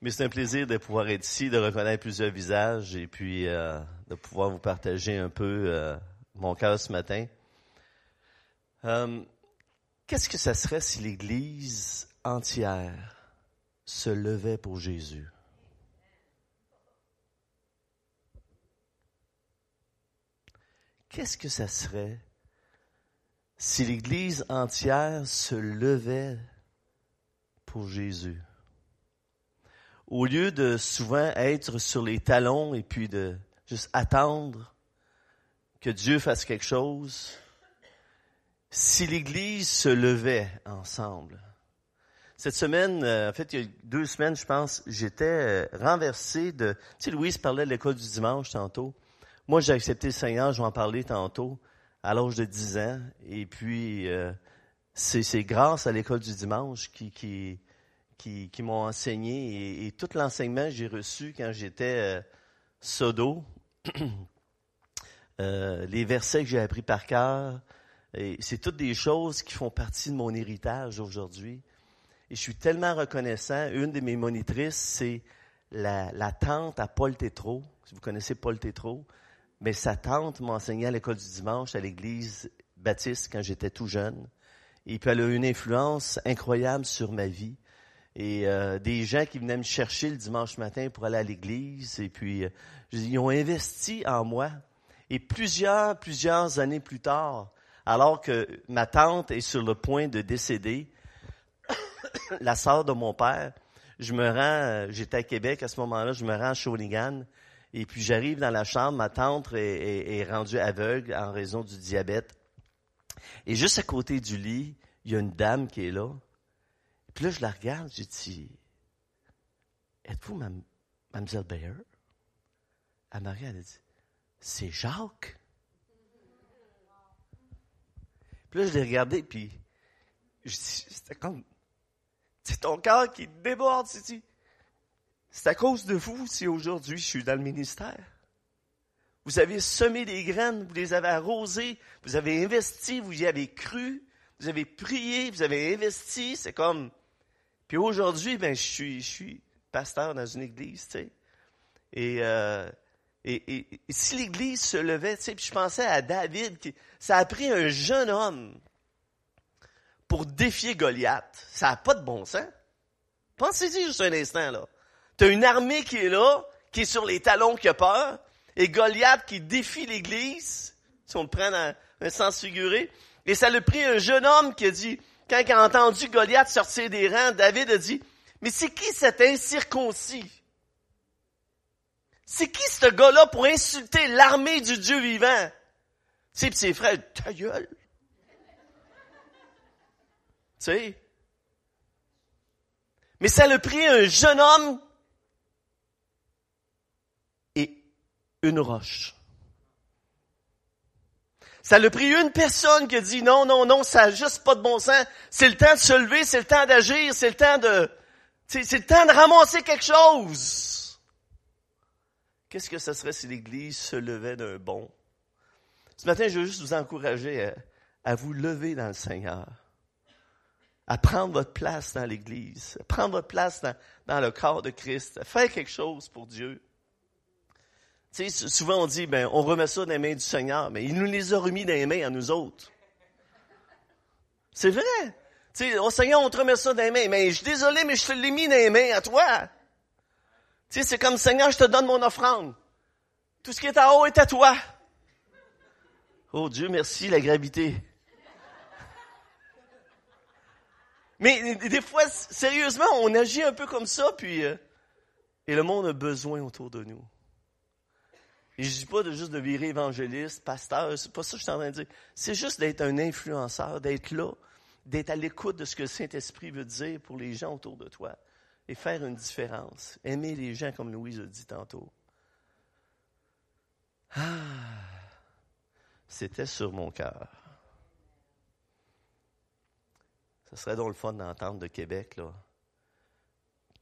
Mais c'est un plaisir de pouvoir être ici, de reconnaître plusieurs visages et puis euh, de pouvoir vous partager un peu euh, mon cœur ce matin. Euh, Qu'est-ce que ça serait si l'Église entière se levait pour Jésus? Qu'est-ce que ça serait si l'Église entière se levait pour Jésus? Au lieu de souvent être sur les talons et puis de juste attendre que Dieu fasse quelque chose, si l'Église se levait ensemble. Cette semaine, euh, en fait, il y a deux semaines, je pense, j'étais euh, renversé de... Tu sais, Louise parlait de l'école du dimanche tantôt. Moi, j'ai accepté le Seigneur, je vais en parler tantôt, à l'âge de 10 ans. Et puis, euh, c'est grâce à l'école du dimanche qui, qui, qui, qui m'ont enseigné. Et, et, tout l'enseignement que j'ai reçu quand j'étais euh, sodo, euh, les versets que j'ai appris par cœur, c'est toutes des choses qui font partie de mon héritage aujourd'hui. Et je suis tellement reconnaissant. Une de mes monitrices, c'est la, la tante à Paul Tétrault. Si vous connaissez Paul Tétrault, mais sa tante m'a enseigné à l'école du dimanche à l'église baptiste quand j'étais tout jeune. Et puis elle a eu une influence incroyable sur ma vie. Et euh, des gens qui venaient me chercher le dimanche matin pour aller à l'église. Et puis, euh, ils ont investi en moi. Et plusieurs, plusieurs années plus tard, alors que ma tante est sur le point de décéder, la sœur de mon père, je me rends, euh, j'étais à Québec à ce moment-là, je me rends à Shawinigan, et puis j'arrive dans la chambre, ma tante est, rendue aveugle en raison du diabète. Et juste à côté du lit, il y a une dame qui est là. Puis là, je la regarde, j'ai dit, êtes-vous Mme, Mademoiselle Bayer? Elle m'a regardé, elle a dit, c'est Jacques? Puis là, je l'ai regardé, puis c'était comme, c'est ton cœur qui déborde, c'est c'est à cause de vous si aujourd'hui je suis dans le ministère. Vous avez semé des graines, vous les avez arrosées, vous avez investi, vous y avez cru, vous avez prié, vous avez investi. C'est comme. Puis aujourd'hui, ben je suis, je suis pasteur dans une église, tu sais. Et, euh, et, et, si l'église se levait, tu sais, puis je pensais à David, qui, ça a pris un jeune homme pour défier Goliath. Ça n'a pas de bon sens. Pensez-y juste un instant, là. Tu as une armée qui est là, qui est sur les talons, qui a peur, et Goliath qui défie l'Église, si on le prend un sens figuré. Et ça le pris un jeune homme qui a dit, quand il a entendu Goliath sortir des rangs, David a dit, mais c'est qui cet incirconcis? C'est qui ce gars-là pour insulter l'armée du Dieu vivant? C'est ses frères, ta gueule. Tu sais? Mais ça le pris un jeune homme une roche. Ça l'a pris une personne qui a dit non, non, non, ça n'a juste pas de bon sens. C'est le temps de se lever, c'est le temps d'agir, c'est le temps de, c'est le temps de ramasser quelque chose. Qu'est-ce que ce serait si l'Église se levait d'un bond? Ce matin, je veux juste vous encourager à, vous lever dans le Seigneur, à prendre votre place dans l'Église, à prendre votre place dans, dans le corps de Christ, à faire quelque chose pour Dieu. Souvent on dit, ben, on remet ça dans les mains du Seigneur, mais il nous les a remis dans les mains à nous autres. C'est vrai. Tu sais, Seigneur, on te remet ça dans les mains, mais je suis désolé, mais je te l'ai mis dans les mains à toi. Tu sais, c'est comme, Seigneur, je te donne mon offrande. Tout ce qui est en haut est à toi. Oh Dieu, merci, la gravité. Mais des fois, sérieusement, on agit un peu comme ça, puis euh, et le monde a besoin autour de nous. Et je dis pas de juste de virer évangéliste, pasteur, c'est pas ça que je suis en train de dire. C'est juste d'être un influenceur, d'être là, d'être à l'écoute de ce que le Saint-Esprit veut dire pour les gens autour de toi et faire une différence. Aimer les gens comme Louise a dit tantôt. Ah, c'était sur mon cœur. Ce serait donc le fun d'entendre de Québec, là,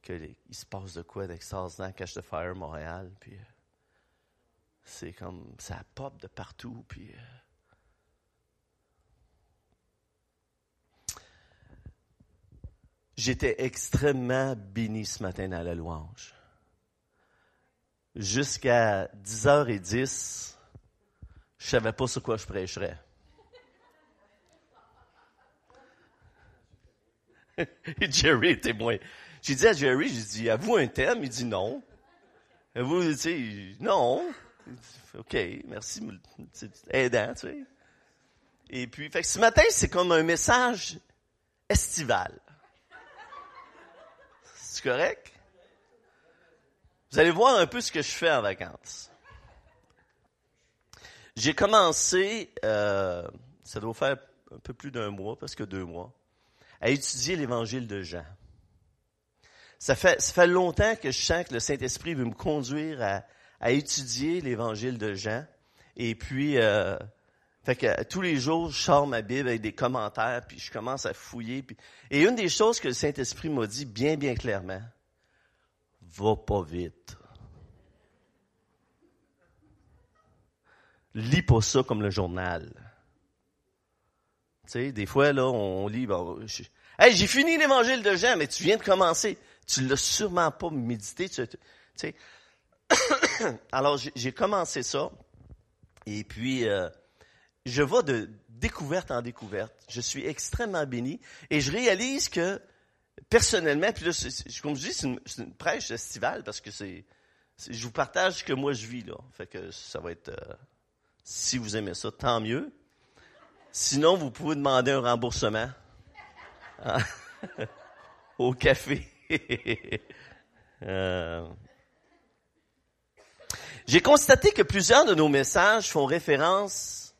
qu'il se passe de quoi d'extraordinaire Cache de Fire Montréal, puis c'est comme ça pop de partout puis euh... J'étais extrêmement béni ce matin dans la louange. Jusqu'à 10h10, je savais pas sur quoi je prêcherais. Jerry était moins. J'ai dit à Jerry, j'ai dit, avez-vous un thème? Il dit non. Vous, tu sais, non. OK, merci, c'est aidant, tu sais. Et puis, fait que ce matin, c'est comme un message estival. C'est correct? Vous allez voir un peu ce que je fais en vacances. J'ai commencé, euh, ça doit faire un peu plus d'un mois, presque deux mois, à étudier l'évangile de Jean. Ça fait, ça fait longtemps que je sens que le Saint-Esprit veut me conduire à, à étudier l'évangile de Jean. Et puis, euh, fait que tous les jours, je sors ma Bible avec des commentaires, puis je commence à fouiller. Puis... Et une des choses que le Saint-Esprit m'a dit bien, bien clairement, va pas vite. Lis pas ça comme le journal. Tu sais, des fois, là, on lit, bon, hey, j'ai fini l'évangile de Jean, mais tu viens de commencer. Tu l'as sûrement pas médité. Tu, sais. Alors, j'ai commencé ça. Et puis, euh, je vais de découverte en découverte. Je suis extrêmement béni. Et je réalise que, personnellement, puis là, comme je dis, c'est une, prêche estivale parce que c'est, je vous partage ce que moi je vis, là. Fait que ça va être, euh, si vous aimez ça, tant mieux. Sinon, vous pouvez demander un remboursement hein, au café. euh, j'ai constaté que plusieurs de nos messages font référence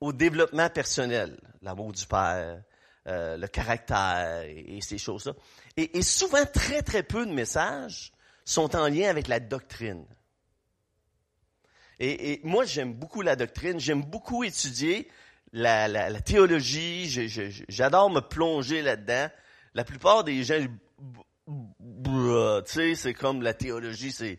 au développement personnel, l'amour du Père, euh, le caractère et, ces choses-là. Et, et, souvent, très, très peu de messages sont en lien avec la doctrine. Et, et moi, j'aime beaucoup la doctrine, j'aime beaucoup étudier la, la, la théologie, j'adore me plonger là-dedans. La plupart des gens, tu sais, c'est comme la théologie, c'est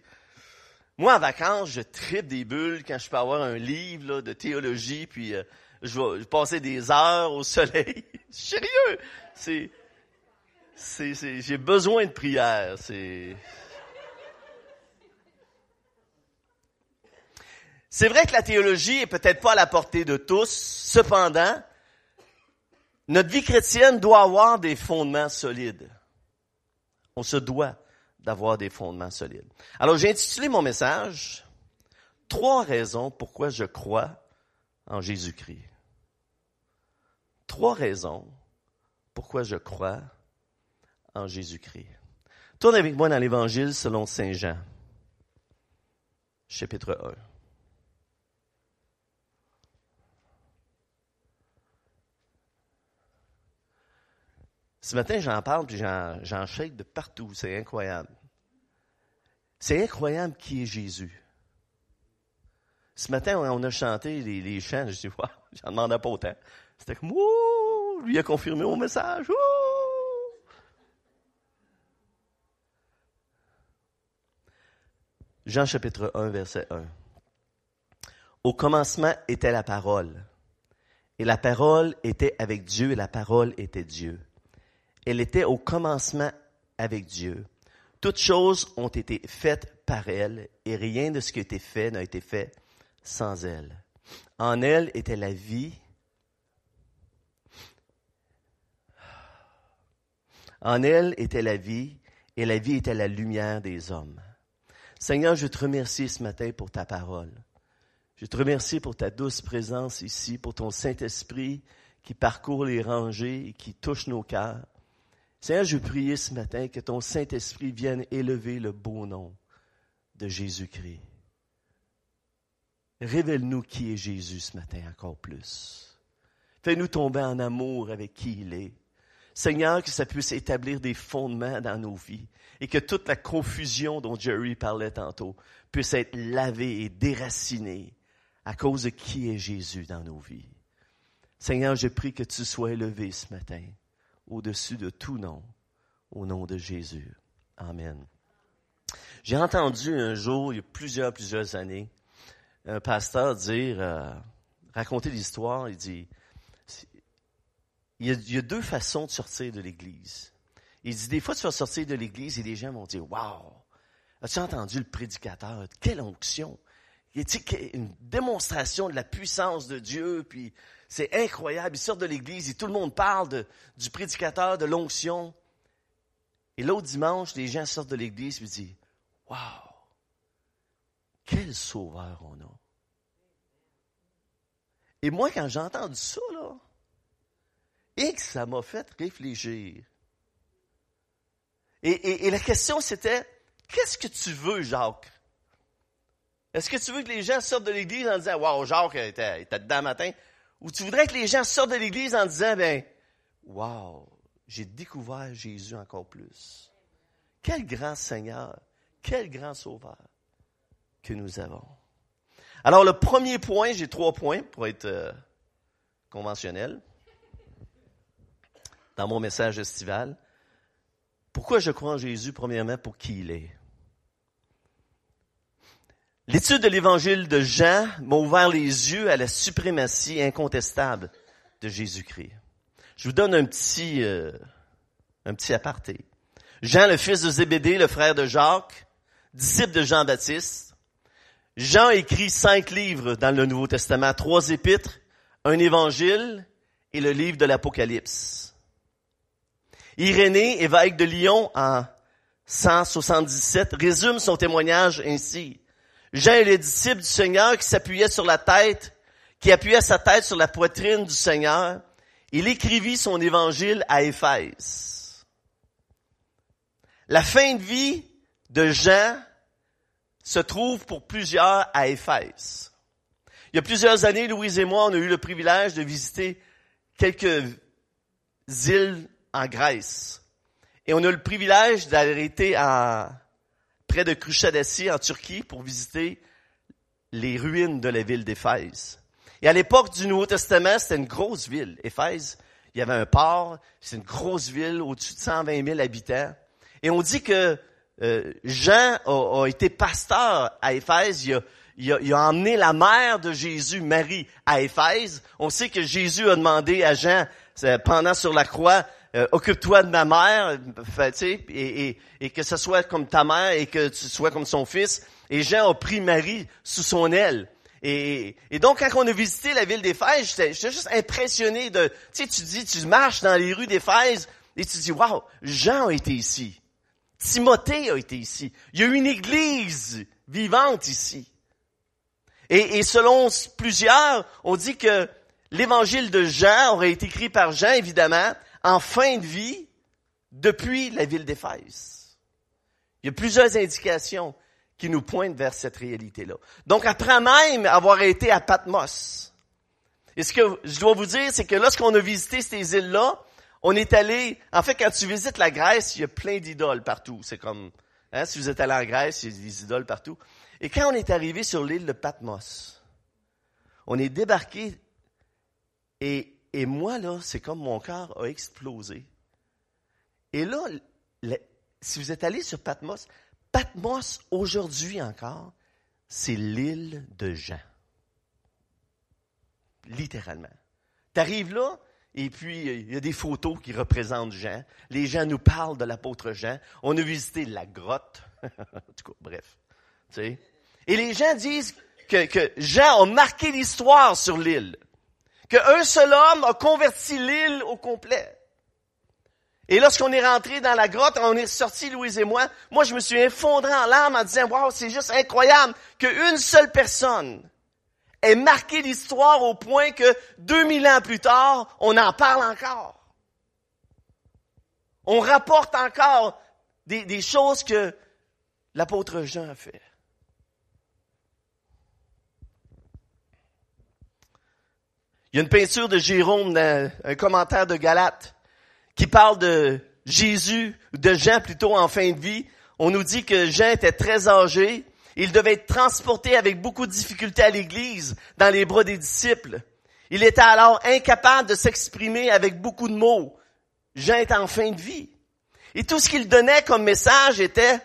moi, en vacances, je tripe des bulles quand je peux avoir un livre là, de théologie, puis euh, je, vais, passer des heures au soleil. Sérieux! C'est, c'est, c'est, j'ai besoin de prière. C'est, c'est vrai que la théologie est peut-être pas à la portée de tous. Cependant, notre vie chrétienne doit avoir des fondements solides. On se doit d'avoir des fondements solides. Alors j'ai intitulé mon message Trois raisons pourquoi je crois en Jésus-Christ. Trois raisons pourquoi je crois en Jésus-Christ. Tourne avec moi dans l'Évangile selon Saint Jean, chapitre 1. Ce matin, j'en parle, puis j'en shake de partout. C'est incroyable. C'est incroyable qui est Jésus. Ce matin, on a chanté les, chants. Je dis, wow, j'en demandais pas autant. C'était comme, ouh, lui a confirmé mon message. Jean chapitre 1, verset 1. Au commencement était la parole. Et la parole était avec Dieu et la parole était Dieu. Elle était au commencement avec Dieu. Toutes choses ont été faites par elle, et rien de ce qui a été fait n'a été fait sans elle. En elle était la vie. En elle était la vie, et la vie était la lumière des hommes. Seigneur, je te remercie ce matin pour ta parole. Je te remercie pour ta douce présence ici, pour ton Saint-Esprit qui parcourt les rangées et qui touche nos cœurs. Seigneur, je prie ce matin que ton Saint-Esprit vienne élever le beau nom de Jésus-Christ. Révèle-nous qui est Jésus ce matin encore plus. Fais-nous tomber en amour avec qui il est. Seigneur, que ça puisse établir des fondements dans nos vies et que toute la confusion dont Jerry parlait tantôt puisse être lavée et déracinée à cause de qui est Jésus dans nos vies. Seigneur, je prie que tu sois élevé ce matin au-dessus de tout nom, au nom de Jésus. Amen. J'ai entendu un jour, il y a plusieurs, plusieurs années, un pasteur dire, euh, raconter l'histoire, il dit, il y, a, a, deux façons de sortir de l'Église. Il dit, des fois, tu vas sortir de l'église et les gens vont dire, wow, as-tu entendu le prédicateur? Quelle onction! Il y une démonstration de la puissance de Dieu, puis c'est incroyable. Il sort de l'église et tout le monde parle du prédicateur, de l'onction. Et l'autre dimanche, les gens sortent de l'église et disent, wow, quel sauveur on a. Et moi, quand j'ai entendu ça, et que ça m'a fait réfléchir. Et, la question, c'était, qu'est-ce que tu veux, Jacques? Est-ce que tu veux que les gens sortent de l'église en disant, wow, Jacques était, était dedans matin? Ou tu voudrais que les gens sortent de l'église en disant, ben, wow, j'ai découvert Jésus encore plus. Quel grand Seigneur, quel grand Sauveur que nous avons. Alors, le premier point, j'ai trois points pour être euh, conventionnel dans mon message estival. Pourquoi je crois en Jésus, premièrement, pour qui il est? L'étude de l'évangile de Jean m'a ouvert les yeux à la suprématie incontestable de Jésus-Christ. Je vous donne un petit, euh, un petit aparté. Jean, le fils de Zébédée, le frère de Jacques, disciple de Jean-Baptiste, Jean écrit cinq livres dans le Nouveau Testament, trois épîtres, un évangile et le livre de l'Apocalypse. Irénée, évêque de Lyon en 177, résume son témoignage ainsi. Jean est le disciple du Seigneur qui s'appuyait sur la tête, qui appuyait sa tête sur la poitrine du Seigneur. Il écrivit son évangile à Éphèse. La fin de vie de Jean se trouve pour plusieurs à Éphèse. Il y a plusieurs années, Louise et moi, on a eu le privilège de visiter quelques îles en Grèce. Et on a le privilège d'arrêter à, près de Krushadasi, en Turquie, pour visiter les ruines de la ville d'Éphèse. Et à l'époque du Nouveau Testament, c'était une grosse ville. Éphèse, il y avait un port, c'est une grosse ville, au-dessus de 120 000 habitants. Et on dit que euh, Jean a, été pasteur à Éphèse. Il a, il, a, emmené la mère de Jésus, Marie, à Éphèse. On sait que Jésus a demandé à Jean, pendant sur la croix, euh, occupe-toi de ma mère, et, et, et, que ce soit comme ta mère et que tu sois comme son fils. Et Jean a pris Marie sous son aile. Et, et donc, quand on a visité la ville d'Éphèse, j'étais juste impressionné de, tu sais, tu dis, tu marches dans les rues d'Éphèse et tu dis, waouh, Jean a été ici. Timothée a été ici. Il y a une église vivante ici. Et, selon plusieurs, on dit que l'évangile de Jean aurait été écrit par Jean, évidemment, en fin de vie, depuis la ville d'Éphèse. Il y a plusieurs indications qui nous pointent vers cette réalité-là. Donc, après même avoir été à Patmos, et ce que je dois vous dire, c'est que lorsqu'on a visité ces îles-là, on est allé, en fait, quand tu visites la Grèce, il y a plein d'idoles partout. C'est comme, hein, si vous êtes allé en Grèce, il y a des idoles partout. Et quand on est arrivé sur l'île de Patmos, on est débarqué et, et moi, là, c'est comme mon cœur a explosé. Et là, si vous êtes allé sur Patmos, Patmos, aujourd'hui encore, c'est l'île de Jean. Littéralement. Tu arrives là, et puis, il y a des photos qui représentent Jean. Les gens nous parlent de l'apôtre Jean. On a visité la grotte. en tout cas, bref. Tu sais? Et les gens disent que, que Jean a marqué l'histoire sur l'île. Qu'un seul homme a converti l'île au complet. Et lorsqu'on est rentré dans la grotte, on est sorti, Louise et moi, moi je me suis effondré en larmes en disant, wow, c'est juste incroyable qu'une seule personne est marqué l'histoire au point que 2000 ans plus tard, on en parle encore. On rapporte encore des, des choses que l'apôtre Jean a fait. Il y a une peinture de Jérôme, un commentaire de Galate, qui parle de Jésus, de Jean plutôt en fin de vie. On nous dit que Jean était très âgé, il devait être transporté avec beaucoup de difficultés à l'église, dans les bras des disciples. Il était alors incapable de s'exprimer avec beaucoup de mots. Jean est en fin de vie. Et tout ce qu'il donnait comme message était,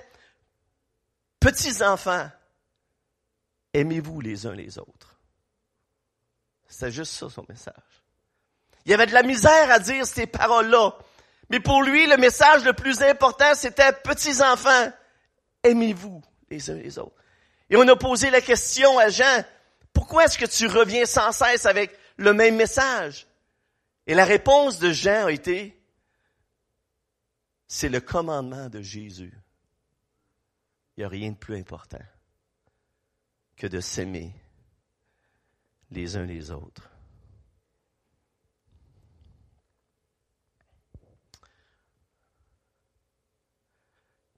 petits enfants, aimez-vous les uns les autres. C'était juste ça son message. Il y avait de la misère à dire ces paroles-là, Mais pour lui, le message le plus important, c'était petits enfants, aimez-vous les uns les autres. Et on a posé la question à Jean, pourquoi est-ce que tu reviens sans cesse avec le même message? Et la réponse de Jean a été, c'est le commandement de Jésus. Il n'y a rien de plus important que de s'aimer les uns les autres.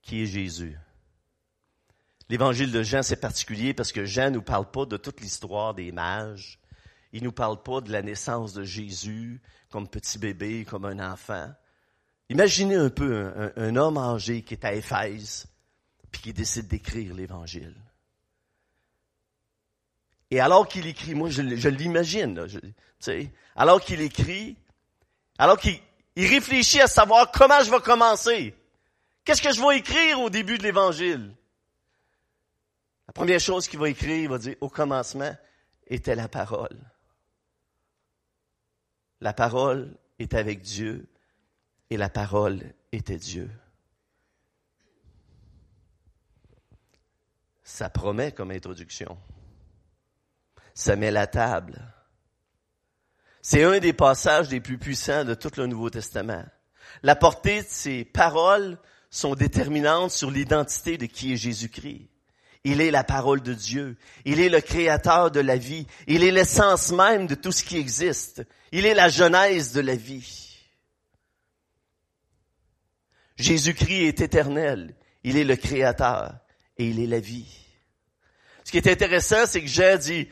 Qui est Jésus? L'évangile de Jean, c'est particulier parce que Jean ne nous parle pas de toute l'histoire des mages. Il nous parle pas de la naissance de Jésus comme petit bébé, comme un enfant. Imaginez un peu un, homme âgé qui est à Éphèse, puis qui décide d'écrire l'Évangile. Et alors qu'il écrit, moi je, l'imagine, alors qu'il écrit, alors qu'il réfléchit à savoir comment je vais commencer. Qu'est-ce que je vais écrire au début de l'Évangile? La première chose qu'il va écrire, il va dire, au commencement était la parole. La parole est avec Dieu et la parole était Dieu. Ça promet comme introduction. Ça met la table. C'est un des passages les plus puissants de tout le Nouveau Testament. La portée de ces paroles sont déterminantes sur l'identité de qui est Jésus-Christ. Il est la parole de Dieu. Il est le créateur de la vie. Il est l'essence même de tout ce qui existe. Il est la genèse de la vie. Jésus-Christ est éternel. Il est le créateur et il est la vie. Ce qui est intéressant, c'est que Jean dit,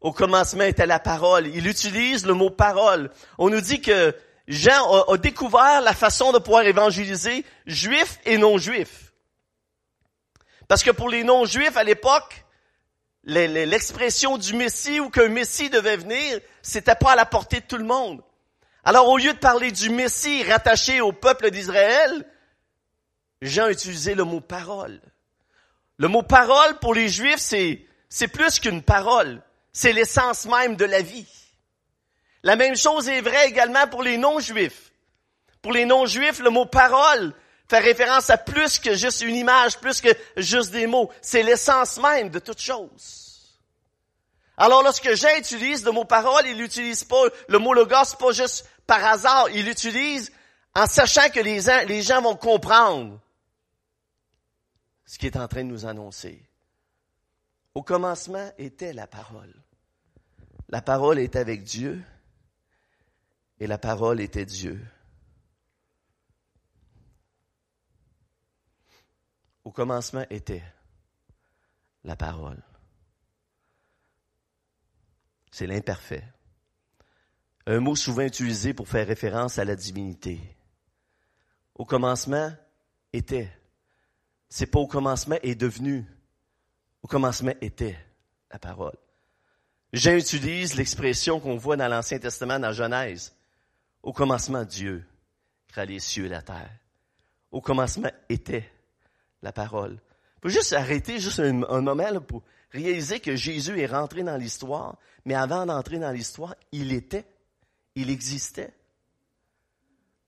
au commencement était la parole. Il utilise le mot parole. On nous dit que Jean a, découvert la façon de pouvoir évangéliser juifs et non-juifs. Parce que pour les non-juifs à l'époque, l'expression du Messie ou qu'un Messie devait venir, c'était pas à la portée de tout le monde. Alors au lieu de parler du Messie rattaché au peuple d'Israël, Jean a utilisé le mot parole. Le mot parole pour les Juifs, c'est plus qu'une parole. C'est l'essence même de la vie. La même chose est vraie également pour les non-juifs. Pour les non-juifs, le mot parole, fait référence à plus que juste une image, plus que juste des mots. C'est l'essence même de toute chose. Alors lorsque Jean utilise le mot parole, il n'utilise pas le mot logos pas juste par hasard, il l'utilise en sachant que les, les gens vont comprendre ce qu'il est en train de nous annoncer. Au commencement était la parole. La parole est avec Dieu et la parole était Dieu. Au commencement était la parole. C'est l'imparfait. Un mot souvent utilisé pour faire référence à la divinité. Au commencement était. C'est pas au commencement est devenu. Au commencement était la parole. Jean utilise l'expression qu'on voit dans l'Ancien Testament, dans Genèse. Au commencement, Dieu créa les cieux et la terre. Au commencement était la parole. faut juste arrêter juste un, moment pour réaliser que Jésus est rentré dans l'histoire, mais avant d'entrer dans l'histoire, il était, il existait.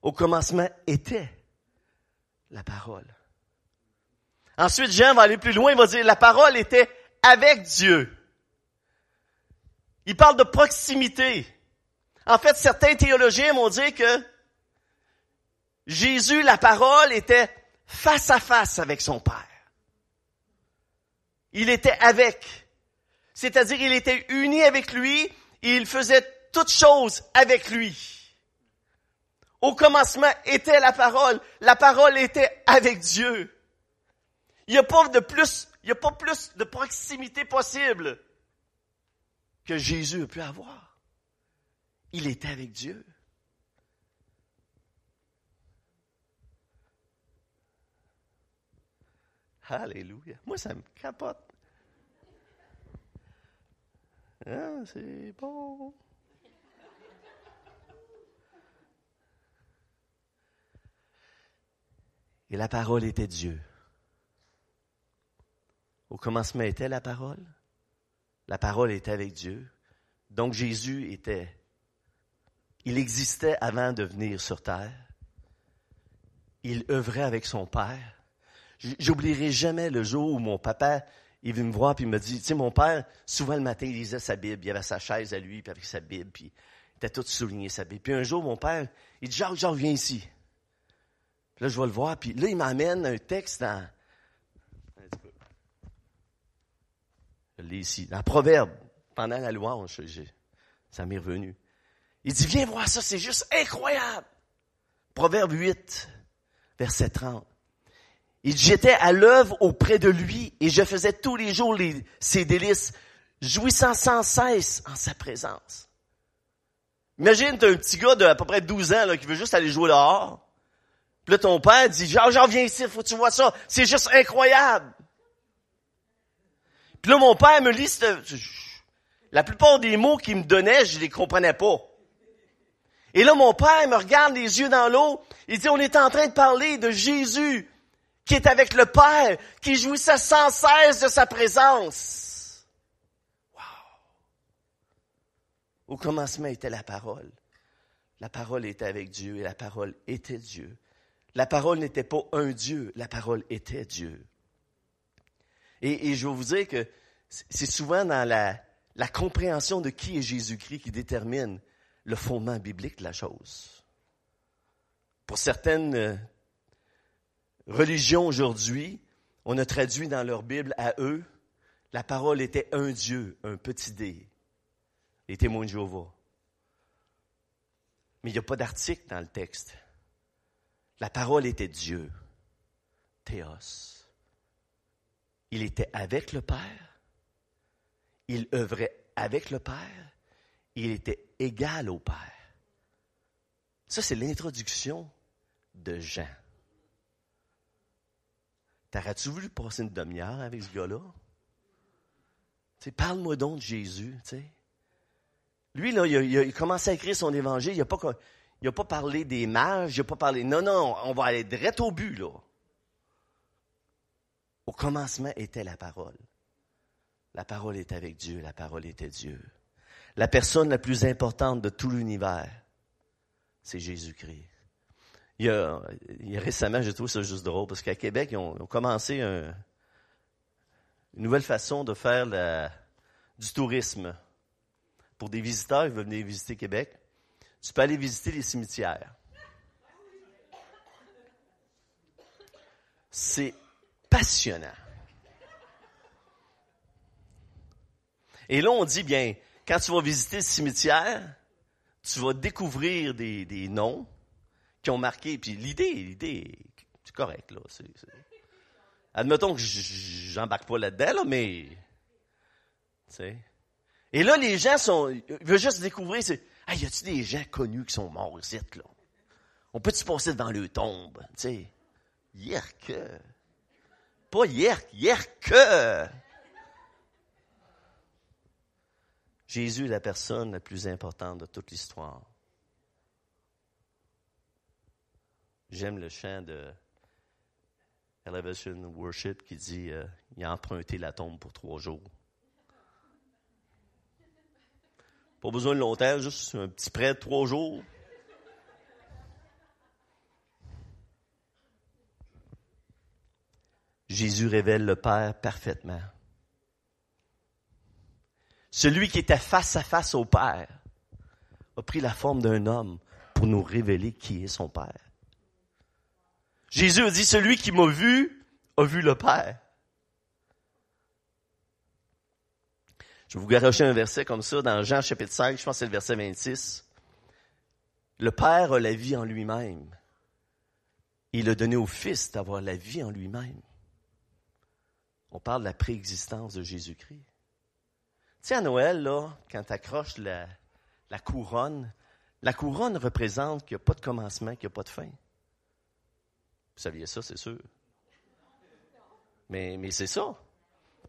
Au commencement était la parole. Ensuite, Jean va aller plus loin, il va dire la parole était avec Dieu. Il parle de proximité. En fait, certains théologiens vont dire que Jésus, la parole, était face à face avec son Père. Il était avec. C'est-à-dire, il était uni avec lui et il faisait toutes choses avec lui. Au commencement était la parole. La parole était avec Dieu. Il n'y a pas de plus, il n'y a pas plus de proximité possible que Jésus a pu avoir. Il était avec Dieu. Alléluia. Moi, ça me capote. Ah, c'est bon. Et la parole était Dieu. Au commencement était la parole. La parole était avec Dieu. Donc Jésus était, il existait avant de venir sur terre. il œuvrait avec son père. J'oublierai jamais le jour où mon papa, il vient me voir puis il me dit, tu sais, mon père, souvent le matin, il lisait sa Bible, il avait sa chaise à lui, puis avec sa Bible, puis il était tout souligné sa Bible. Puis un jour, mon père, il dit, Jacques, Jacques, viens ici. Puis là, je vais le voir, puis là, il m'amène un texte dans, je ici, Proverbe, pendant la louange, ça m'est revenu. Il dit, viens voir ça, c'est juste incroyable. Proverbe 8, verset 30. Il dit, j'étais à l'œuvre auprès de lui et je faisais tous les jours ses délices, jouissant sans cesse en sa présence. Imagine, t'as un petit gars de à peu près 12 ans là, qui veut juste aller jouer dehors. Puis là, ton père dit, genre, j'en viens ici, faut que tu vois ça. C'est juste incroyable. Puis là, mon père me lit, la plupart des mots qu'il me donnait, je les comprenais pas. Et là, mon père me regarde les yeux dans l'eau. Il dit, on est en train de parler de Jésus, qui est avec le Père, qui jouissait sans cesse de sa présence. Wow! Au commencement était la parole. La parole était avec Dieu et la parole était Dieu. La parole n'était pas un Dieu, la parole était Dieu. Et, je vais vous dire que c'est souvent dans la, la compréhension de qui est Jésus-Christ qui détermine le fondement biblique de la chose. Pour certaines euh, religions aujourd'hui, on a traduit dans leur Bible à eux, la parole était un Dieu, un petit D, les témoins de Jéhovah. Mais il n'y a pas d'article dans le texte. La parole était Dieu, Théos. Il était avec le Père, il œuvrait avec le Père, il était égal au Père. Ça, c'est l'introduction de Jean. T'aurais-tu voulu passer une demi-heure avec ce gars-là? Parle-moi donc de Jésus. Lui, là, il a, commencé à écrire son évangile. Il n'a pas, pas parlé des mages, il n'a pas parlé. Non, non, on va aller direct au but, là. Au commencement était la parole. La parole est avec Dieu, la parole était Dieu la personne la plus importante de tout l'univers, c'est Jésus-Christ. Il y, a, récemment, j'ai trouvé ça juste drôle, parce qu'à Québec, ils ont, commencé une nouvelle façon de faire du tourisme. Pour des visiteurs qui veulent venir visiter Québec, tu peux aller visiter les cimetières. C'est passionnant. Et là, on dit, bien, quand tu vas visiter le cimetière, tu vas découvrir des, noms qui ont marqué. Puis l'idée, l'idée, c'est correct, là. Admettons que j'embarque pas là-dedans, là, mais. Et là, les gens sont. Ils veulent juste découvrir. C'est, y a-tu des gens connus qui sont morts ici, là? On peut-tu passer devant le tombe? Tu sais? Pas hier, hier que. Jésus est la personne la plus importante de toute l'histoire. J'aime le chant de Elevation Worship qui dit euh, il a emprunté la tombe pour trois jours. Pas besoin de longtemps, juste un petit prêt de trois jours. Jésus révèle le Père parfaitement. Celui qui était face à face au Père a pris la forme d'un homme pour nous révéler qui est son Père. Jésus a dit, celui qui m'a vu a vu le Père. Je vais vous garocher un verset comme ça dans Jean chapitre 5, je pense que c'est le verset 26. Le Père a la vie en lui-même. Il a donné au Fils d'avoir la vie en lui-même. On parle de la préexistence de Jésus-Christ. Tu sais, à Noël, là, quand tu accroches la, couronne, la couronne représente qu'il n'y a pas de commencement, qu'il n'y a pas de fin. Vous saviez ça, c'est sûr. Mais, mais c'est ça.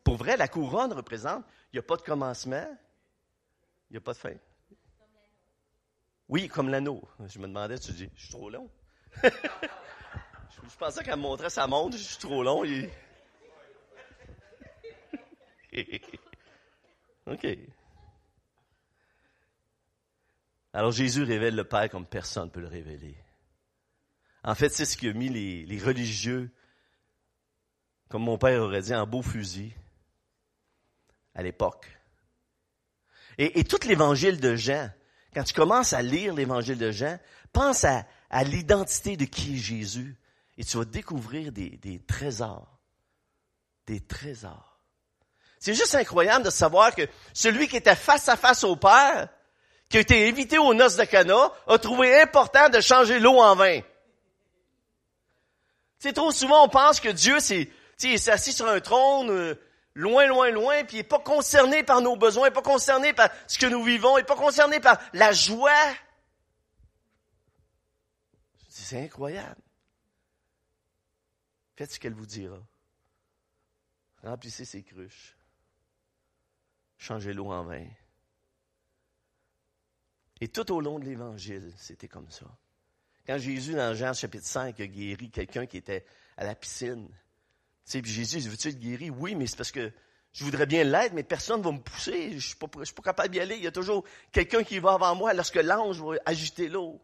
Pour vrai, la couronne représente, il n'y a pas de commencement, il n'y a pas de fin. Oui, comme l'anneau. Je me demandais, tu dis, je suis trop long. je, pensais qu'elle me montrait sa montre, je suis trop long. OK. Alors Jésus révèle le Père comme personne ne peut le révéler. En fait, c'est ce qui a mis les, religieux, comme mon père aurait dit, en beau fusil à l'époque. Et, tout l'évangile de Jean, quand tu commences à lire l'évangile de Jean, pense à, l'identité de qui est Jésus et tu vas découvrir des trésors. Des trésors. C'est juste incroyable de savoir que celui qui était face à face au Père, qui a été invité aux noces de Cana, a trouvé important de changer l'eau en vin. C'est trop souvent on pense que Dieu c'est, il s'est assis sur un trône euh, loin, loin, loin, puis il n'est pas concerné par nos besoins, il n'est pas concerné par ce que nous vivons, il n'est pas concerné par la joie. C'est incroyable. Faites ce qu'elle vous dira. Remplissez ses cruches. Changez l'eau en vin. Et tout au long de l'Évangile, c'était comme ça. Quand Jésus, dans Jean chapitre 5, a guéri quelqu'un qui était à la piscine, tu sais, puis Jésus, veux-tu être guéri? Oui, mais c'est parce que je voudrais bien l'être, mais personne ne va me pousser. Je ne suis, pas, capable d'y aller. Il y a toujours quelqu'un qui va avant moi lorsque l'ange va agiter l'eau.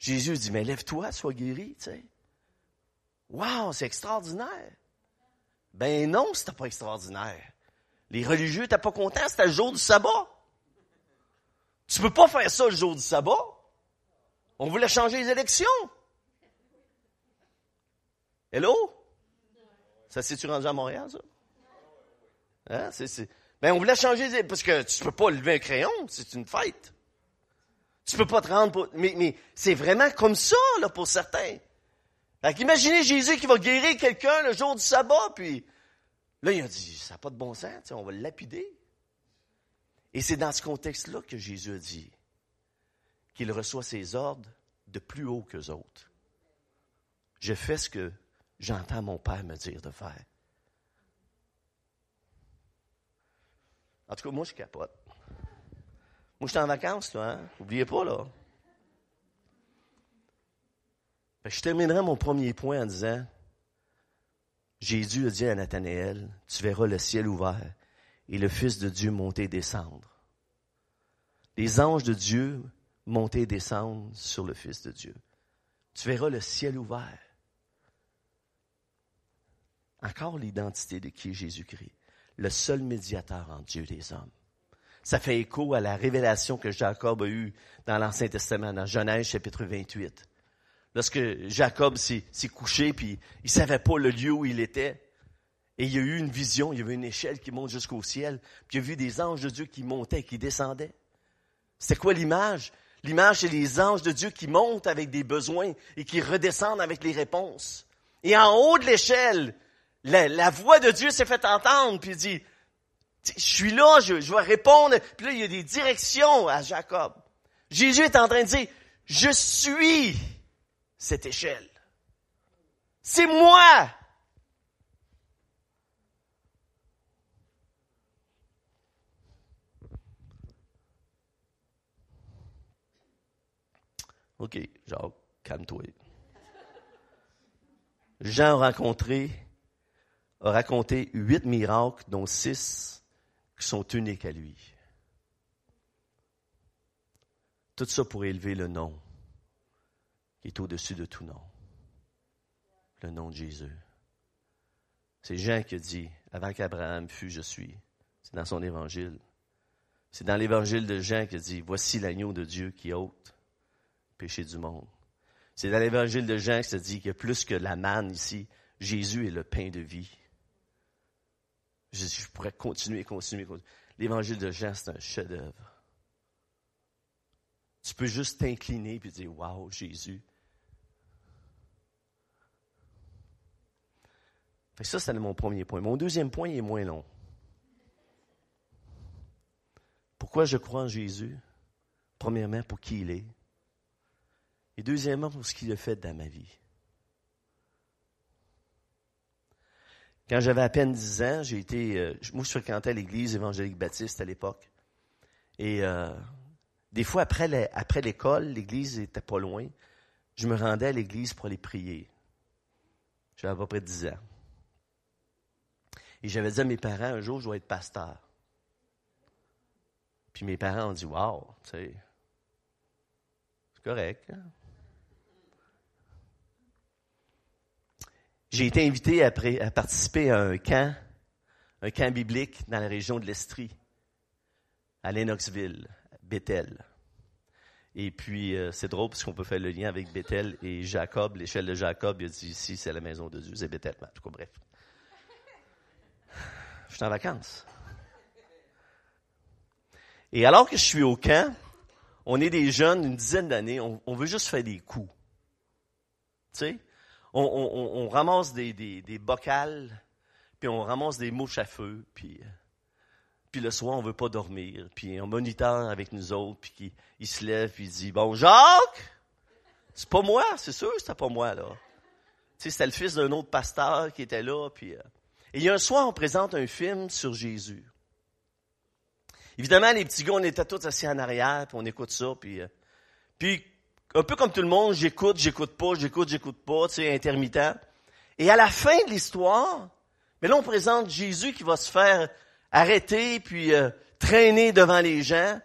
Jésus dit, mais lève-toi, sois guéri, tu sais. Wow, c'est extraordinaire. Ben non, c'était pas extraordinaire. Les religieux n'étaient pas contents, c'était le jour du sabbat. Tu peux pas faire ça le jour du sabbat. On voulait changer les élections. Hello? Ça s'est-tu rendu à Montréal, ça? Hein? Ben, on voulait changer les... Parce que tu peux pas lever un crayon, c'est une fête. Tu peux pas te rendre pour... Mais, mais c'est vraiment comme ça, là, pour certains. Fait imaginez Jésus qui va guérir quelqu'un le jour du sabbat, puis là, il a dit, ça n'a pas de bon sens, on va le lapider. Et c'est dans ce contexte-là que Jésus a dit qu'il reçoit ses ordres de plus haut qu'eux autres. Je fais ce que j'entends mon Père me dire de faire. En tout cas, moi, je capote. Moi, je suis en vacances, là, hein? N'oubliez pas, là. Je terminerai mon premier point en disant, Jésus a dit à Nathanaël, tu verras le ciel ouvert et le Fils de Dieu monter et descendre. Les anges de Dieu monter et descendre sur le Fils de Dieu. Tu verras le ciel ouvert. Encore l'identité de qui est Jésus-Christ, le seul médiateur entre Dieu et les hommes. Ça fait écho à la révélation que Jacob a eue dans l'Ancien Testament, dans Genèse chapitre 28. Lorsque Jacob s'est couché, puis il savait pas le lieu où il était, et il y a eu une vision, il y avait une échelle qui monte jusqu'au ciel, puis il a vu des anges de Dieu qui montaient, qui descendaient. C'était quoi l'image? L'image, c'est les anges de Dieu qui montent avec des besoins et qui redescendent avec les réponses. Et en haut de l'échelle, la, voix de Dieu s'est fait entendre, puis il dit, je suis là, je, je vais répondre. Puis là, il y a des directions à Jacob. Jésus est en train de dire, je suis cette échelle. C'est moi OK, Jacques, calme-toi. Jean a rencontré, a raconté huit miracles, dont six qui sont uniques à lui. Tout ça pour élever le nom qui est au-dessus de tout nom. Le nom de Jésus. C'est Jean qui a dit, avant qu'Abraham fût, je suis. C'est dans son évangile. C'est dans l'évangile de Jean qui a dit, voici l'agneau de Dieu qui ôte péché du monde. C'est dans l'évangile de Jean que ça dit que plus que la manne ici, Jésus est le pain de vie. Je, je pourrais continuer, continuer, continuer. L'évangile de Jean, c'est un chef-d'œuvre. Tu peux juste t'incliner et dire Waouh, Jésus. Ça, c'est mon premier point. Mon deuxième point est moins long. Pourquoi je crois en Jésus? Premièrement, pour qui il est. Et deuxièmement, pour ce qu'il a fait dans ma vie. Quand j'avais à peine 10 ans, j'ai été, euh, moi je fréquentais l'église évangélique baptiste à l'époque. Et euh, des fois, après, après l'école, l'église était pas loin. Je me rendais à l'église pour aller prier. J'avais à peu près 10 ans. Et j'avais dit à mes parents, un jour, je dois être pasteur. Puis mes parents ont dit, wow, tu sais, c'est correct. Hein? j'ai été invité à, à, participer à un camp, un camp biblique dans la région de l'Estrie, à Lennoxville, Bethel. Et puis, euh, c'est drôle parce qu'on peut faire le lien avec Bethel et Jacob, l'échelle de Jacob, il a dit ici, c'est la maison de Dieu, c'est Bethel. En tout cas, bref. Je suis en vacances. Et alors que je suis au camp, on est des jeunes, une dizaine d'années, on, veut juste faire des coups. Tu sais, on, ramasse des, des, puis on ramasse des mouches à feu, puis euh, puis le soir, on veut pas dormir. Puis un moniteur avec nous autres, puis il se lève, puis il dit, bon, Jacques, c'est pas moi, c'est sûr c'était pas moi, là. Tu sais, c'était le fils d'un autre pasteur qui était là, puis... Euh, et il y a un soir, on présente un film sur Jésus. Évidemment, les petits gars, on était tous assis en arrière, puis on écoute ça, puis... Euh, puis, un peu comme tout le monde, j'écoute, j'écoute pas, j'écoute, j'écoute pas, tu sais, intermittent. Et à la fin de l'histoire, mais là, on présente Jésus qui va se faire arrêté, puis euh, traîné devant les gens.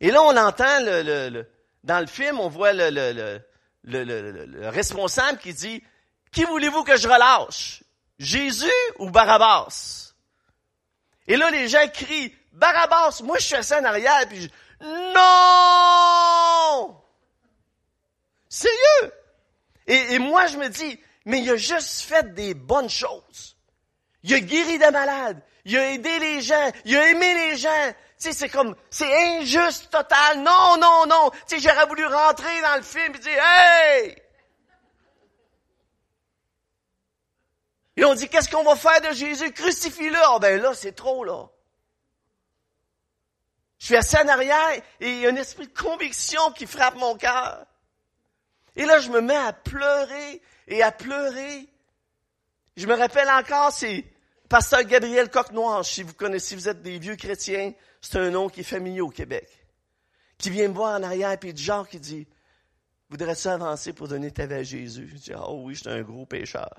Et là, on entend le, dans le film, on voit le, le, responsable qui dit, qui voulez-vous que je relâche? Jésus ou Barabbas? Et là, les gens crient, Barabbas! Moi, je suis assis en arrière, puis je, non! Sérieux? Et, et moi, je me dis, mais il a juste fait des bonnes choses. Il a guéri des malades il a aidé les gens, il a aimé les gens. Tu sais, c'est comme, c'est injuste total. Non, non, non. Tu sais, j'aurais voulu rentrer dans le film et dire, hey! Et on dit, qu'est-ce qu'on va faire de Jésus? Crucifie-le. Oh ben là, c'est trop, là. Je suis assis en arrière et il y a un esprit de conviction qui frappe mon cœur. Et là, je me mets à pleurer et à pleurer. Je me rappelle encore, c'est Pasteur Gabriel Coq-Noir, si vous connaissez, vous êtes des vieux chrétiens, c'est un nom qui est familier au Québec. Qui vient me voir en arrière, puis genre qui dit, voudrais-tu avancer pour donner ta vie à Jésus? Je dis, oh oui, j'étais un gros pécheur.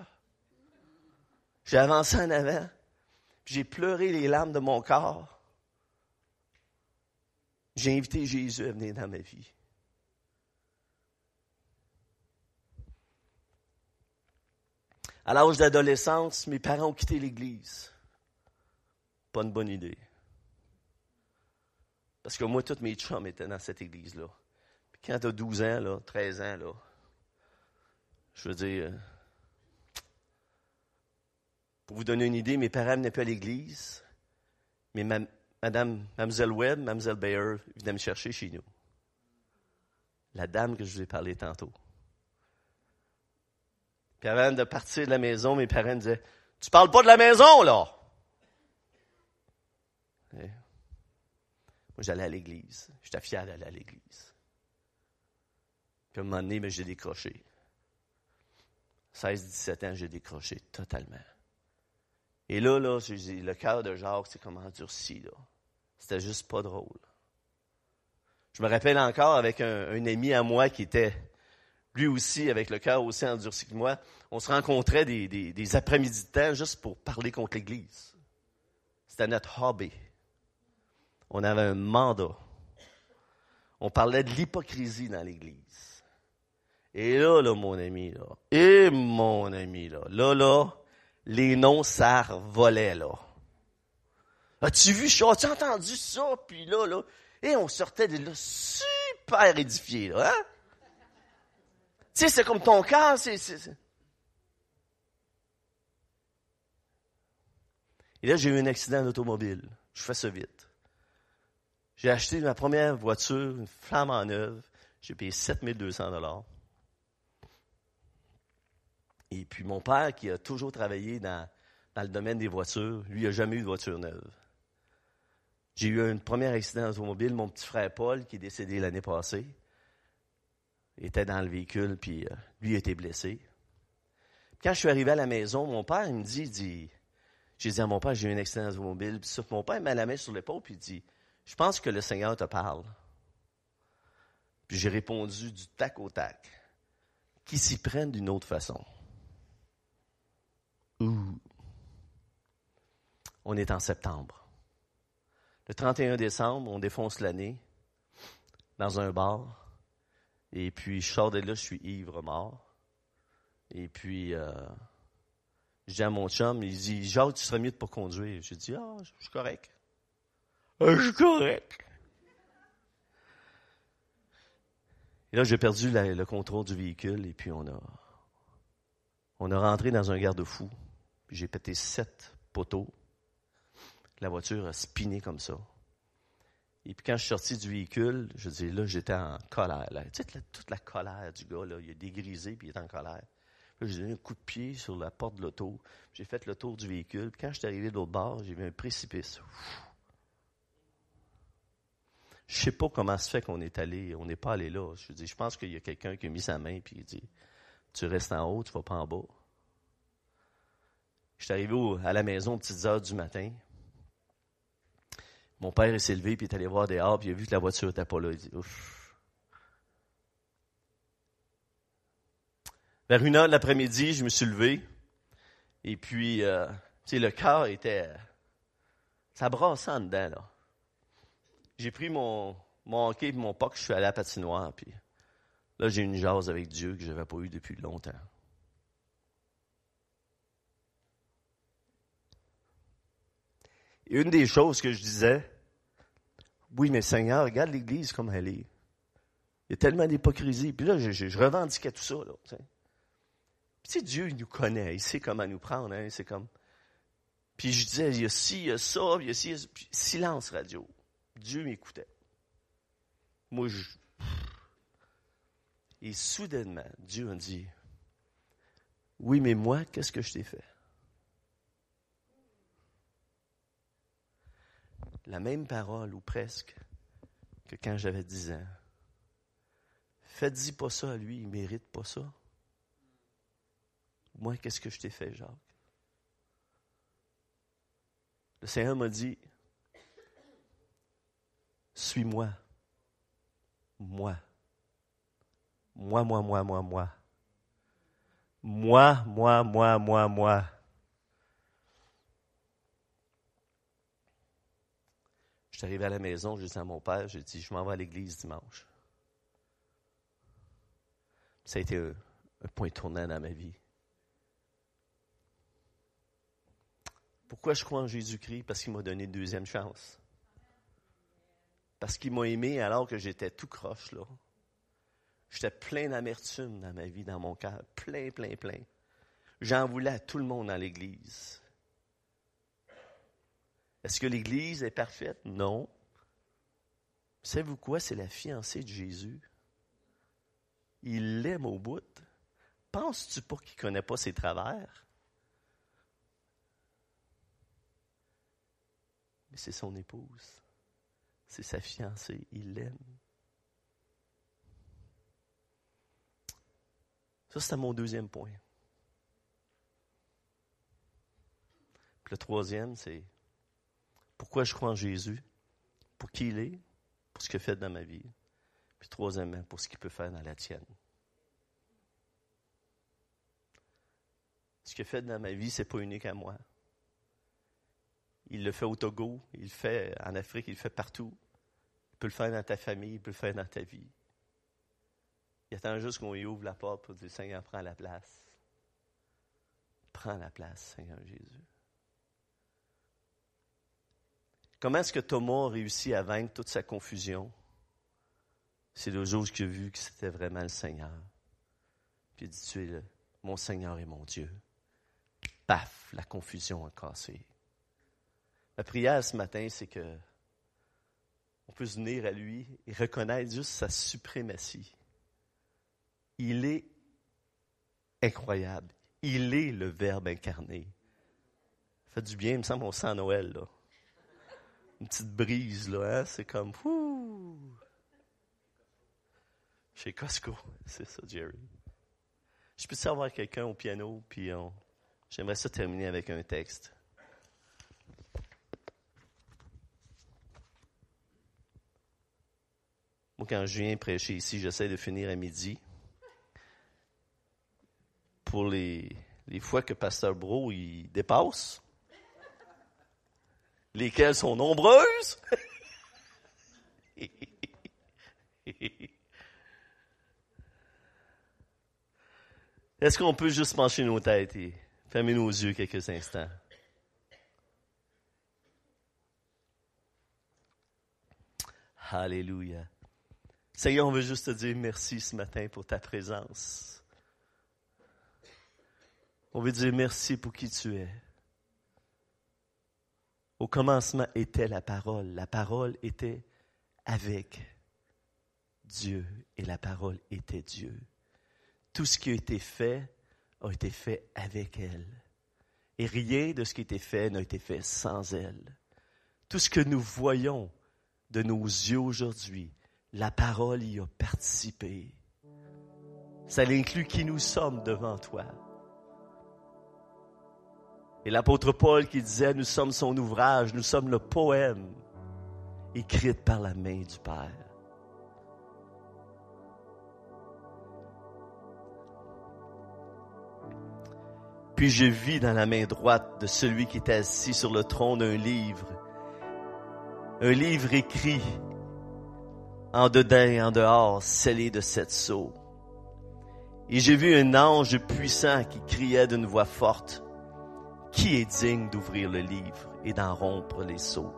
J'ai avancé en avant, j'ai pleuré les larmes de mon corps. J'ai invité Jésus à venir dans ma vie. À l'âge d'adolescence, mes parents ont quitté l'Église. Pas une bonne idée. Parce que moi, tous mes chums étaient dans cette Église-là. Puis quand tu as 12 ans, là, 13 ans, là, je veux dire, pour vous donner une idée, mes parents venaient pas à l'Église, mais Madame, Mademoiselle Webb, Mademoiselle Bayer venaient me chercher chez nous. La dame que je vous ai parlé tantôt. Puis avant de partir de la maison, mes parents disaient, tu parles pas de la maison, là! moi, j'allais à l'église. J'étais fier d'aller à l'église. Puis à un moment donné, ben, j'ai décroché. 16-17 ans, j'ai décroché totalement. Et là, là, le cœur de Jacques, c'est comme endurci, là. C'était juste pas drôle. Je me rappelle encore avec un ami à moi qui était lui aussi, avec le cœur aussi endurci que moi, on se rencontrait des, des, après-midi de temps juste pour parler contre l'Église. C'était notre hobby. On avait un mandat. On parlait de l'hypocrisie dans l'Église. Et là, là, mon ami, là, et mon ami, là, là, là, les noms, ça volait, là. As-tu vu, as-tu entendu ça? Puis là, là, et on sortait de là super édifiés, là, hein? Tu sais, c'est comme ton cœur, c'est, Et là, j'ai eu un accident d'automobile. Je fais ça vite. J'ai acheté ma première voiture, une flamme en neuve. J'ai payé 7200 dollars. Et puis mon père, qui a toujours travaillé dans, dans le domaine des voitures, lui, il n'a jamais eu de voiture neuve. J'ai eu un premier accident d'automobile. Mon petit frère Paul, qui est décédé l'année passée, était dans le véhicule, puis euh, lui a été blessé. Quand je suis arrivé à la maison, mon père, il me dit, dit j'ai dit à mon père, j'ai eu un accident automobile. Puis mon père m'a la main sur l'épaule, puis il dit, je pense que le Seigneur te parle. Puis j'ai répondu du tac au tac, qui s'y prennent d'une autre façon. Ouh. On est en septembre. Le 31 décembre, on défonce l'année dans un bar. Et puis, je sors de là, je suis ivre mort. Et puis, euh, Je dis à mon chum, il dit, Jacques, tu serais mieux de pas conduire. J'ai dit, ah, je suis correct. Ah, je suis correct. Et là, j'ai perdu le contrôle du véhicule et puis on a, on a rentré dans un garde-fou. J'ai pété sept poteaux. La voiture a spiné comme ça. Et puis quand je suis sorti du véhicule, je dis là, j'étais en colère. Tu sais, toute la colère du gars, là, il a dégrisé puis il est en colère. j'ai donné un coup de pied sur la porte de l'auto. J'ai fait le tour du véhicule. Puis quand je suis arrivé de l'autre bord, j'ai vu un précipice. Je sais pas comment se fait qu'on est allé, on n'est pas allé là. Je dis, je pense qu'il y a quelqu'un qui a mis sa main puis il dit, tu restes en haut, tu vas pas en bas. Je suis arrivé à la maison aux petites heures du matin. Mon père s'est levé, puis est allé voir dehors, puis il a vu que la voiture n'était pas là. Il dit, ouf. Vers une heure de l'après-midi, je me suis levé. Et puis, euh, le cœur était... Ça brassait en dedans, là. J'ai pris mon, mon hockey et mon puck, je suis allé à la patinoire, puis là, j'ai une jase avec Dieu que je n'avais pas eu depuis longtemps. Et une des choses que je disais, oui, mais Seigneur, regarde l'Église comme elle est. Il y a tellement d'hypocrisie. Puis là, je, revendiquais tout ça. Là, Puis tu sais, Dieu, il nous connaît. Il sait comment nous prendre. Hein, c'est comme... Puis je disais, il y a ci, il y a ça, il y a ci. silence radio. Dieu m'écoutait. Moi, je... Et soudainement, Dieu a dit, oui, mais moi, qu'est-ce que je t'ai fait? La même parole, ou presque, que quand j'avais 10 ans. Faites-y pas ça à lui, il mérite pas ça. Moi, qu'est-ce que je t'ai fait, Jacques? Le Seigneur m'a dit, suis-moi. Moi. Moi, moi, moi, moi, moi. Moi, moi, moi, moi, moi. Suis arrivé à la maison, j'ai dit à mon père, j'ai dit, je m'en vais à l'église dimanche. Ça a été un, point tournant dans ma vie. Pourquoi je crois en Jésus-Christ? Parce qu'il m'a donné une deuxième chance. Parce qu'il m'a aimé alors que j'étais tout croche, là. J'étais plein d'amertume dans ma vie, dans mon cœur. Plein, plein, plein. J'en voulais à tout le monde dans l'Église. Est-ce que l'Église est parfaite? Non. Savez-vous quoi? C'est la fiancée de Jésus. Il l'aime au bout. Penses-tu pas qu'il ne connaît pas ses travers? Mais c'est son épouse. C'est sa fiancée. Il l'aime. Ça, c'est mon deuxième point. le troisième, c'est pourquoi je crois en Jésus? Pour qui il est, pour ce qu'il fait dans ma vie. Puis troisièmement, pour ce qu'il peut faire dans la tienne. Ce qu'il fait dans ma vie, ce n'est pas unique à moi. Il le fait au Togo, il le fait en Afrique, il le fait partout. Il peut le faire dans ta famille, il peut le faire dans ta vie. Il attend juste qu'on y ouvre la porte pour dire Seigneur, prends la place. Prends la place, Seigneur Jésus. Comment est-ce que Thomas a réussi à vaincre toute sa confusion? C'est le jour qu'il a vu que c'était vraiment le Seigneur. Puis il dit, tu es mon Seigneur et mon Dieu. Paf, la confusion a cassé. Ma prière ce matin, c'est que on peut venir à lui et reconnaître juste sa suprématie. Il est incroyable. Il est le Verbe incarné. Ça fait du bien, il me semble, on sent Noël, là une petite brise, là, hein? C'est comme, ouh. Chez Costco, c'est ça, Jerry. Je peux savoir quelqu'un au piano, puis j'aimerais ça terminer avec un texte. Moi, quand je viens prêcher ici, j'essaie de finir à midi. Pour les, les fois que Pasteur Bro, il dépasse, lesquelles sont nombreuses? Est-ce qu'on peut juste pencher nos têtes et Fermez nos yeux quelques instants? Alléluia. Seigneur, on veut juste te dire merci ce matin pour ta présence. On veut dire merci pour qui tu es. Au commencement était la parole. La parole était avec Dieu et la parole était Dieu. Tout ce qui a été fait a été fait avec elle. Et rien de ce qui a été fait n'a été fait sans elle. Tout ce que nous voyons de nos yeux aujourd'hui, la parole y a participé. Ça inclut qui nous sommes devant toi. Et l'apôtre Paul qui disait, nous sommes son ouvrage, nous sommes le poème écrit par la main du Père. Puis je vis dans la main droite de celui qui est assis sur le trône un livre, un livre écrit en dedans et en dehors, scellé de sept sceaux. Et j'ai vu un ange puissant qui criait d'une voix forte, Qui est digne d'ouvrir le livre et d'en rompre les sceaux?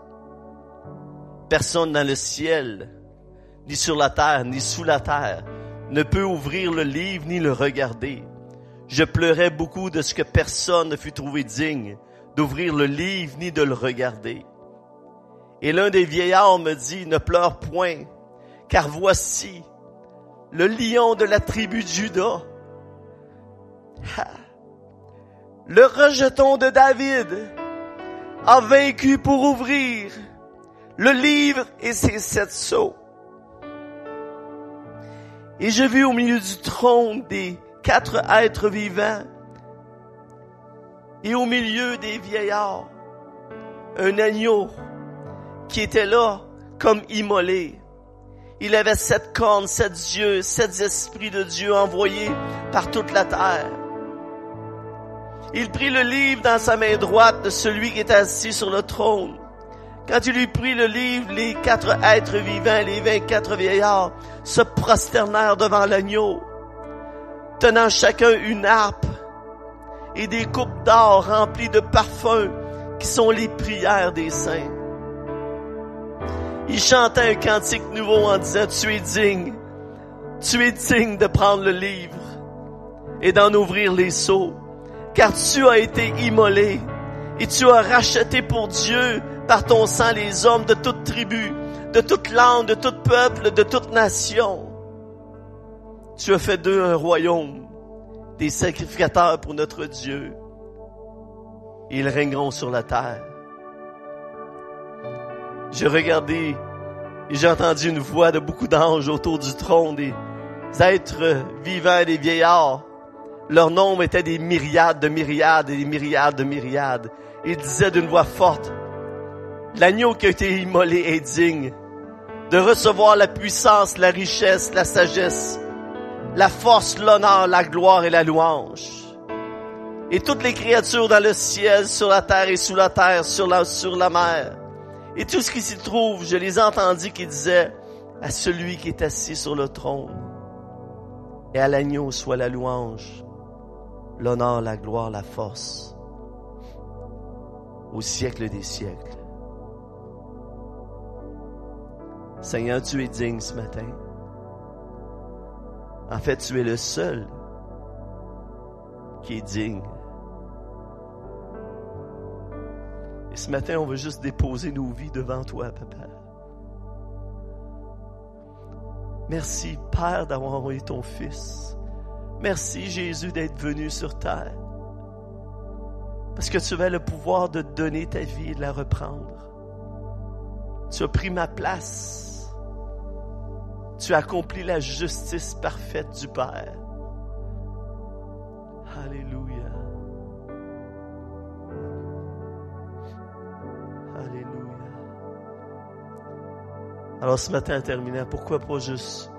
Personne dans le ciel, ni sur la terre, ni sous la terre, ne peut ouvrir le livre ni le regarder. Je pleurais beaucoup de ce que personne ne fut trouvé digne d'ouvrir le livre ni de le regarder. Et l'un des vieillards me dit, ne pleure point, car voici le lion de la tribu de Judas. Le rejeton de David a vaincu pour ouvrir le livre et ses sept sceaux. Et j'ai vu au milieu du trône des quatre êtres vivants et au milieu des vieillards un agneau qui était là comme immolé. Il avait sept cornes, sept yeux, sept esprits de Dieu envoyés par toute la terre. Il prit le livre dans sa main droite de celui qui était assis sur le trône. Quand il eut pris le livre, les quatre êtres vivants, les vingt-quatre vieillards, se prosternèrent devant l'agneau, tenant chacun une harpe et des coupes d'or remplies de parfums qui sont les prières des saints. Il chantait un cantique nouveau en disant, tu es digne, tu es digne de prendre le livre et d'en ouvrir les seaux, car tu as été immolé et tu as racheté pour Dieu par ton sang les hommes de toute tribu, de toute langue, de tout peuple, de toute nation. Tu as fait d'eux un royaume, des sacrificateurs pour notre Dieu. Ils régneront sur la terre. J'ai regardé et j'ai entendu une voix de beaucoup d'anges autour du trône, des êtres vivants, des vieillards. Leur nombre était des myriades de myriades et des myriades de myriades. Ils disaient d'une voix forte, l'agneau qui a été immolé est digne de recevoir la puissance, la richesse, la sagesse, la force, l'honneur, la gloire et la louange. Et toutes les créatures dans le ciel, sur la terre et sous la terre, sur la, sur la mer, et tout ce qui s'y trouve, je les entendis qui disaient à celui qui est assis sur le trône et à l'agneau soit la louange, l'honneur, la gloire, la force au siècle des siècles. Seigneur, tu es digne ce matin. En fait, tu es le seul qui est digne. Et ce matin, on veut juste déposer nos vies devant toi, Papa. Merci, Père, d'avoir envoyé ton Fils. Merci, Jésus, d'être venu sur terre. Parce que tu avais le pouvoir de donner ta vie et de la reprendre. Tu as pris ma place. Tu as accompli la justice parfaite du Père. Alléluia. Alléluia. Alors ce matin, en terminant, pourquoi pas juste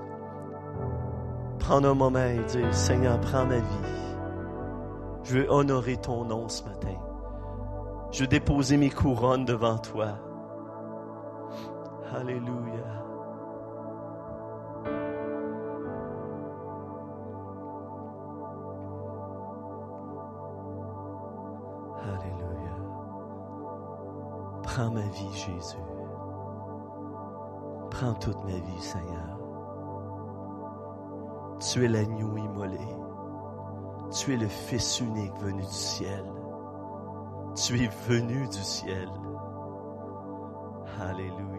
prendre un moment et dire, Seigneur, prends ma vie. Je veux honorer ton nom ce matin. Je veux déposer mes couronnes devant toi. Alléluia. Alléluia. Prends ma vie, Jésus. Prends toute ma vie, Seigneur. Tu es l'agneau immolé. Tu es le Fils unique venu du ciel. Tu es venu du ciel. Alléluia.